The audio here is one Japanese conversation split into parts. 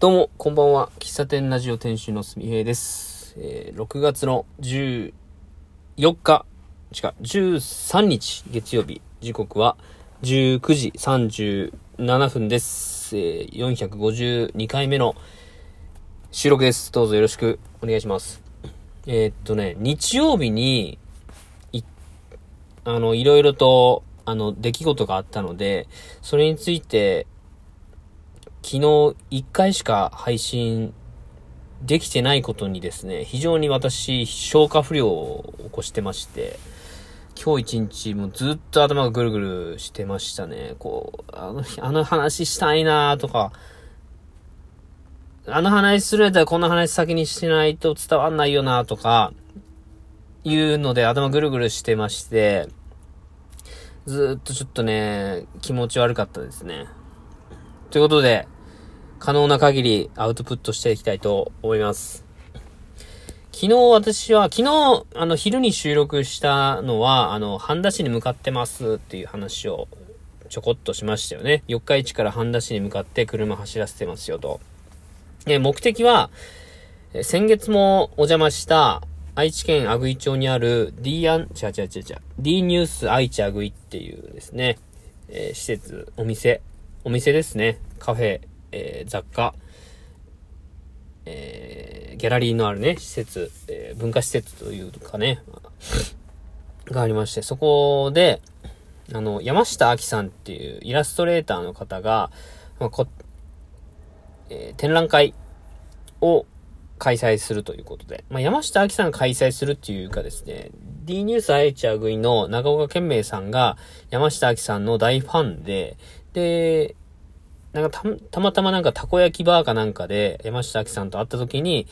どうも、こんばんは。喫茶店ラジオ店主のすみへいです。えー6月の14日、違う、13日月曜日、時刻は19時37分です。えー452回目の収録です。どうぞよろしくお願いします。えーっとね、日曜日に、い、あの、いろいろと、あの、出来事があったので、それについて、昨日1回しか配信できてないことにですね、非常に私、消化不良を起こしてまして、今日一日もずっと頭がぐるぐるしてましたね。こう、あの、あの話したいなとか、あの話するやったらこんな話先にしないと伝わんないよなとか、いうので頭ぐるぐるしてまして、ずっとちょっとね、気持ち悪かったですね。ということで、可能な限りアウトプットしていきたいと思います。昨日私は、昨日、あの、昼に収録したのは、あの、半田市に向かってますっていう話をちょこっとしましたよね。四日市から半田市に向かって車走らせてますよと。え、目的は、先月もお邪魔した愛知県阿久井町にある D アン、違う違う違う違う、D ニュース愛知阿久井っていうですね、えー施設、お店、お店ですね。カフェ、えー雑貨、えーギャラリーのあるね、施設、えー文化施設というかね、がありまして、そこで、あの、山下明さんっていうイラストレーターの方が、まあこえー展覧会を開催するということで、まあ、山下明さんが開催するっていうかですね、D ニュース愛知アグイの長岡健明さんが山下明さんの大ファンで、で、なんかた、またまなんかたこ焼きバーかなんかで山下明さんと会った時に、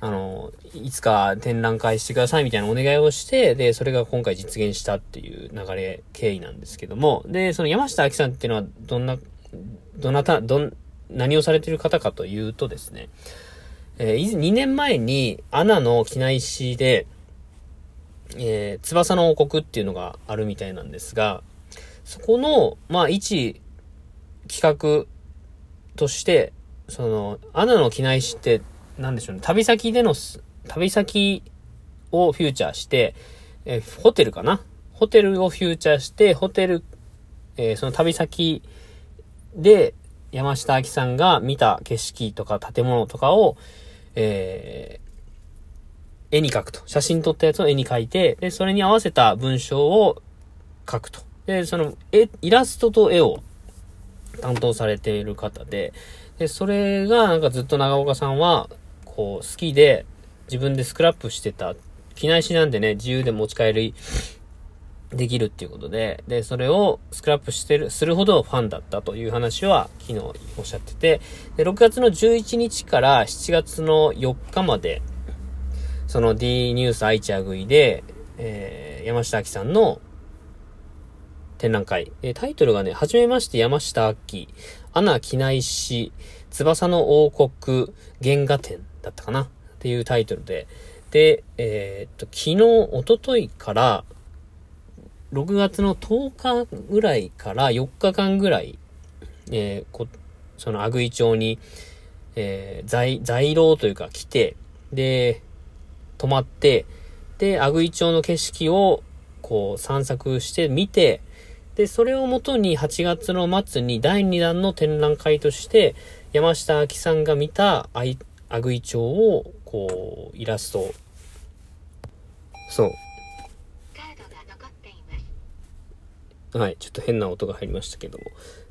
あの、いつか展覧会してくださいみたいなお願いをして、で、それが今回実現したっていう流れ、経緯なんですけども、で、その山下明さんっていうのはどんな、どなた、どん、何をされてる方かというとですね、えー、2年前にアナの機内誌で、えー、翼の王国っていうのがあるみたいなんですが、そこの、まあ、一企画として、その、アナの機内誌って、なんでしょうね、旅先での、旅先をフューチャーして、えーホテルかな？ホテルをフューチャーして、ホテル、えーその旅先で、山下明さんが見た景色とか建物とかを、えー絵に描くと。写真撮ったやつを絵に描いて、で、それに合わせた文章を書くと。で、その、絵、イラストと絵を担当されている方で、で、それがなんかずっと長岡さんは、こう、好きで、自分でスクラップしてた。機内誌なんでね、自由で持ち帰りできるっていうことで、で、それをスクラップしてる、するほどファンだったという話は昨日おっしゃってて、で、6月の11日から7月の4日まで、その D ニュース愛知アグイで、えー、山下明さんの展覧会。えータイトルがね、はじめまして山下明、アナ機内誌、翼の王国原画展だったかなっていうタイトルで、で、えーっと、昨日、一昨日から、6月の10日ぐらいから4日間ぐらい、えーこそのアグイ町に、えー在、在廊というか来て、で、泊まって、で、アグイ町の景色を、こう、散策して見て、で、それをもとに8月の末に第2弾の展覧会として、山下明さんが見たアイアグイ町を、こう、イラスト、そう。はい、ちょっと変な音が入りましたけども。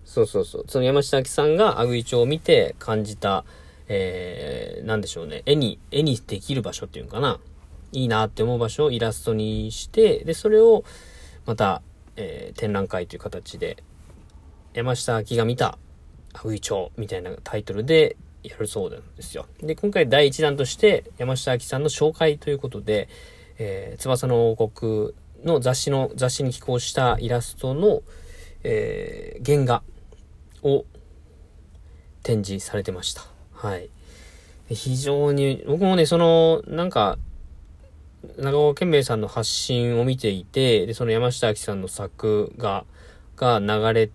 そうそうそう。その山下明さんがアグイ町を見て感じた、えー、なんでしょうね。絵に、絵にできる場所っていうのかな。いいなって思う場所をイラストにして、で、それを、また、えー展覧会という形で、山下明が見たアグイ町みたいなタイトルでやるそうなんですよ。で、今回第1弾として、山下明さんの紹介ということで、えー翼の王国の雑誌の、雑誌に寄稿したイラストの、えー原画を展示されてました。はい。非常に、僕もね、その、なんか、長尾健明さんの発信を見ていて、で、その山下明さんの作が、が流れ、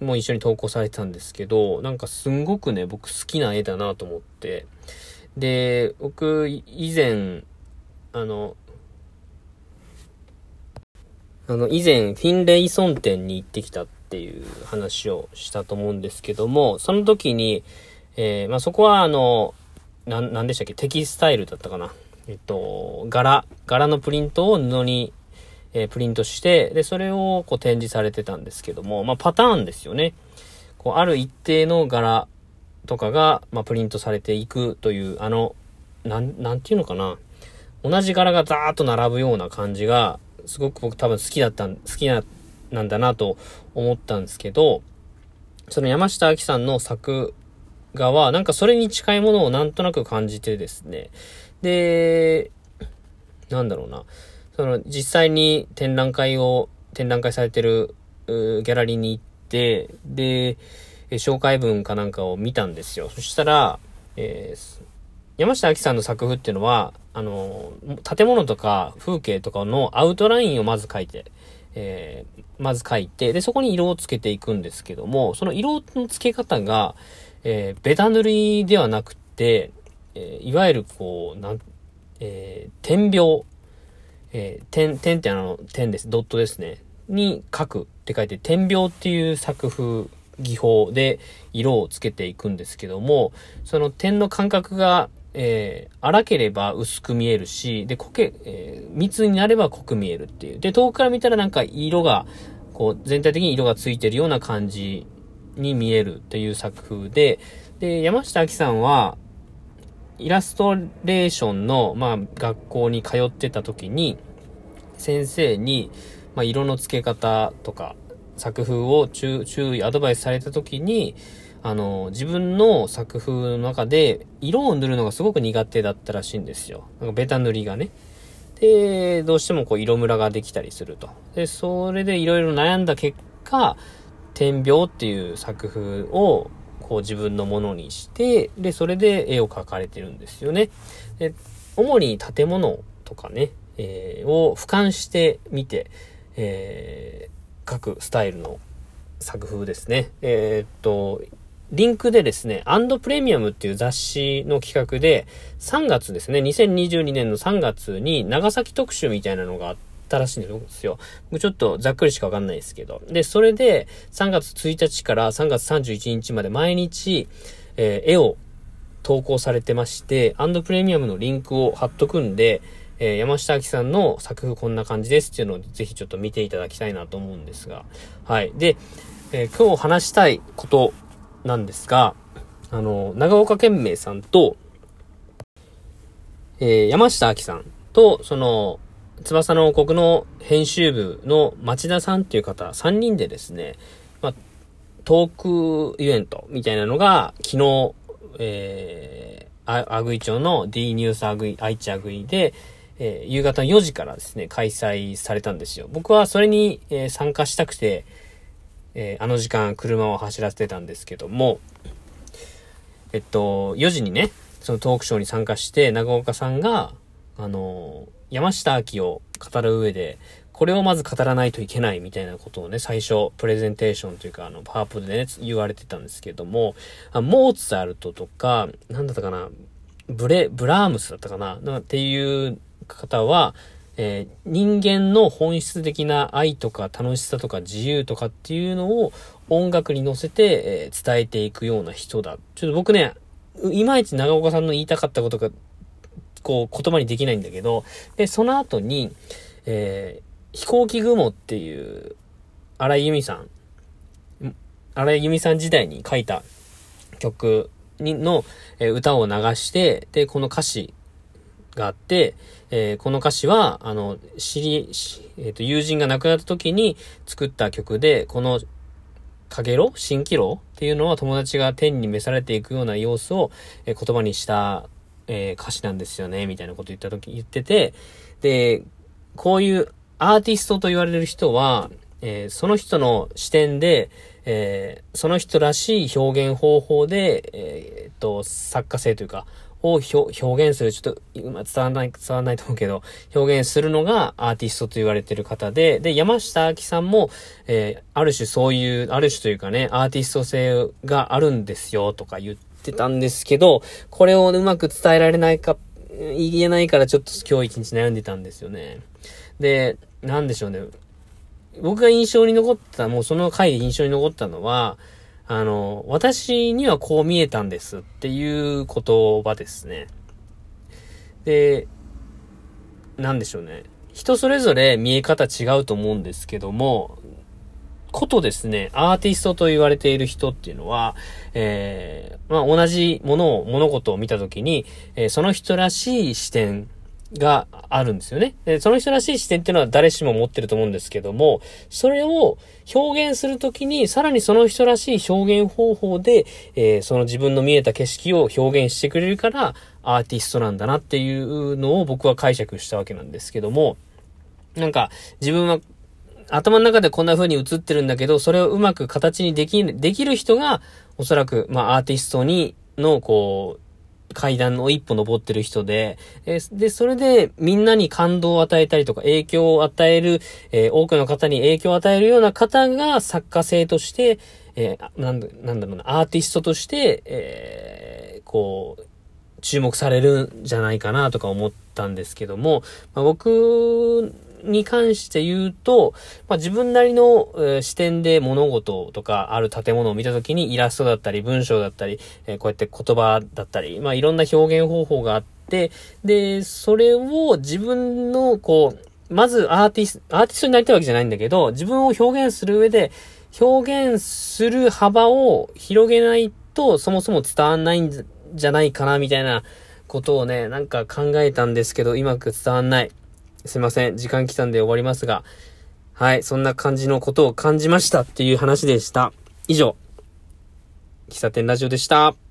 も一緒に投稿されてたんですけど、なんかすんごくね、僕好きな絵だなと思って。で、僕、以前、あの、あの、以前、フィンレイソン店に行ってきたっていう話をしたと思うんですけども、その時に、えー、まあ、そこはあの、な、なんでしたっけテキスタイルだったかなえっと、柄、柄のプリントを布に、えー、プリントして、で、それをこう展示されてたんですけども、まあ、パターンですよね。こう、ある一定の柄とかが、まあ、プリントされていくという、あの、なん、なんていうのかな。同じ柄がザーッと並ぶような感じが、すごく僕多分好きだった好きな、なんだなと思ったんですけど、その山下明さんの作画は、なんかそれに近いものをなんとなく感じてですね。で、なんだろうな。その実際に展覧会を、展覧会されてるギャラリーに行って、で、紹介文かなんかを見たんですよ。そしたら、えー、山下明さんの作風っていうのは、あの、建物とか風景とかのアウトラインをまず描いて、えー、まず描いて、で、そこに色をつけていくんですけども、その色の付け方が、えー、ベタ塗りではなくて、えー、いわゆるこう、なん、えー、点描、えー、点、点ってあの、点です。ドットですね。に書くって書いて、点描っていう作風、技法で色をつけていくんですけども、その点の間隔が、えー、荒ければ薄く見えるし、で、濃け、えー、密になれば濃く見えるっていう。で、遠くから見たらなんか色が、こう、全体的に色がついてるような感じに見えるっていう作風で、で、山下明さんは、イラストレーションの、まあ、学校に通ってた時に、先生に、まあ、色の付け方とか、作風を注意、アドバイスされた時に、あの、自分の作風の中で、色を塗るのがすごく苦手だったらしいんですよ。なんかベタ塗りがね。で、どうしてもこう色ムラができたりすると。で、それでいろいろ悩んだ結果、点描っていう作風をこう自分のものにして、で、それで絵を描かれてるんですよね。で、主に建物とかね、えー、を俯瞰してみて、えー、描くスタイルの作風ですね。えー、っと、リンクでですね、アンドプレミアムっていう雑誌の企画で、3月ですね、2022年の3月に長崎特集みたいなのがあってたらしいんですよ。ちょっとざっくりしかわかんないですけど。で、それで3月1日から3月31日まで毎日、えー、絵を投稿されてまして、アンドプレミアムのリンクを貼っとくんで、えー、山下明さんの作風こんな感じですっていうのをぜひちょっと見ていただきたいなと思うんですが。はい。で、えー、今日話したいことなんですが、あの、長岡健明さんと、えー、山下明さんと、その、翼の王国の編集部の町田さんっていう方、3人でですね、まあ、トークイベントみたいなのが、昨日、えー、アグイ町の D ニュースアグイ、愛知アグイで、えー、夕方4時からですね、開催されたんですよ。僕はそれに、えー、参加したくて、えー、あの時間車を走らせてたんですけども、えっと、4時にね、そのトークショーに参加して、長岡さんが、あの山下明を語る上で、これをまず語らないといけないみたいなことをね、最初、プレゼンテーションというか、あの、パワーポでね、言われてたんですけども、あモーツァルトとか、なんだったかな、ブレ、ブラームスだったかな、なっていう方は、えー、人間の本質的な愛とか楽しさとか自由とかっていうのを音楽に乗せて、えー、伝えていくような人だ。ちょっと僕ね、いまいち長岡さんの言いたかったことがこう、言葉にできないんだけど、で、その後に、えー、飛行機雲っていう、荒井由実さん、荒井由実さん時代に書いた曲にの、えー、歌を流して、で、この歌詞があって、えー、この歌詞は、あの、知り、えっ、ー、と、友人が亡くなった時に作った曲で、この、かげろ？蜃気楼っていうのは友達が天に召されていくような様子を、えー、言葉にしたえー、歌詞なんですよね、みたいなこと言った時、言ってて、で、こういうアーティストと言われる人は、えー、その人の視点で、えー、その人らしい表現方法で、えー、と、作家性というか、を表現する、ちょっと、今伝わらない、伝わらないと思うけど、表現するのがアーティストと言われてる方で、で、山下明さんも、えー、ある種そういう、ある種というかね、アーティスト性があるんですよ、とか言ってたんですけど、これをうまく伝えられないか、言えないからちょっと今日一日悩んでたんですよね。で、なんでしょうね。僕が印象に残った、もうその回で印象に残ったのは、あの、私にはこう見えたんですっていう言葉ですね。で、なんでしょうね。人それぞれ見え方違うと思うんですけども、ことですね、アーティストと言われている人っていうのは、えー、まあ、同じものを、物事を見たときに、えー、その人らしい視点があるんですよね。で、その人らしい視点っていうのは誰しも持ってると思うんですけども、それを表現するときに、さらにその人らしい表現方法で、えー、その自分の見えた景色を表現してくれるから、アーティストなんだなっていうのを僕は解釈したわけなんですけども、なんか、自分は頭の中でこんな風に映ってるんだけど、それをうまく形にできる、できる人が、おそらく、まあ、アーティストに、の、こう、階段を一歩登ってる人で、えで、それでみんなに感動を与えたりとか影響を与える、えー、多くの方に影響を与えるような方が作家性として、えー、なんだ、なんだろうな、アーティストとして、えー、こう、注目されるんじゃないかなとか思ったんですけども、まあ、僕に関して言うと、まあ、自分なりの、えー、視点で物事とかある建物を見たときにイラストだったり文章だったり、えー、こうやって言葉だったり、まあ、いろんな表現方法があって、で、それを自分の、こう、まずアーティスト、アーティストになりたいわけじゃないんだけど、自分を表現する上で、表現する幅を広げないと、そもそも伝わんないんじゃないかな、みたいなことをね、なんか考えたんですけど、うまく伝わんない。すいません。時間来たんで終わりますが。はい。そんな感じのことを感じましたっていう話でした。以上。喫茶店ラジオでした。